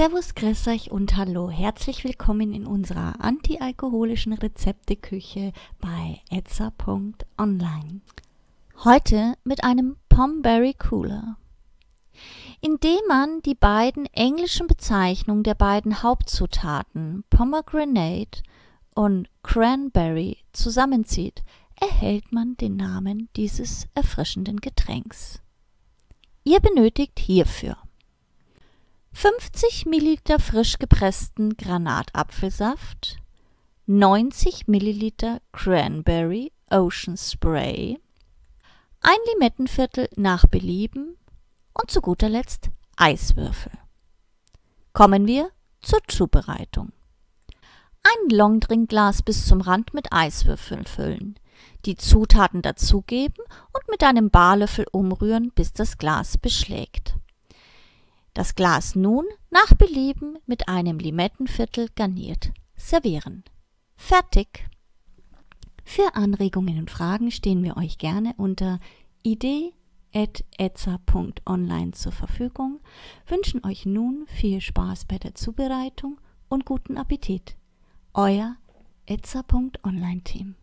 Servus, grüß euch und hallo. Herzlich willkommen in unserer antialkoholischen Rezepteküche bei etza.online. Heute mit einem Pomberry Cooler. Indem man die beiden englischen Bezeichnungen der beiden Hauptzutaten Pomegranate und Cranberry zusammenzieht, erhält man den Namen dieses erfrischenden Getränks. Ihr benötigt hierfür 50 Milliliter frisch gepressten Granatapfelsaft, 90 Milliliter Cranberry Ocean Spray, ein Limettenviertel nach Belieben und zu guter Letzt Eiswürfel. Kommen wir zur Zubereitung. Ein Longdrinkglas bis zum Rand mit Eiswürfeln füllen, die Zutaten dazugeben und mit einem Barlöffel umrühren, bis das Glas beschlägt. Das Glas nun nach Belieben mit einem Limettenviertel garniert servieren. Fertig! Für Anregungen und Fragen stehen wir euch gerne unter idee.etza.online zur Verfügung, wünschen euch nun viel Spaß bei der Zubereitung und guten Appetit. Euer etza.online Team.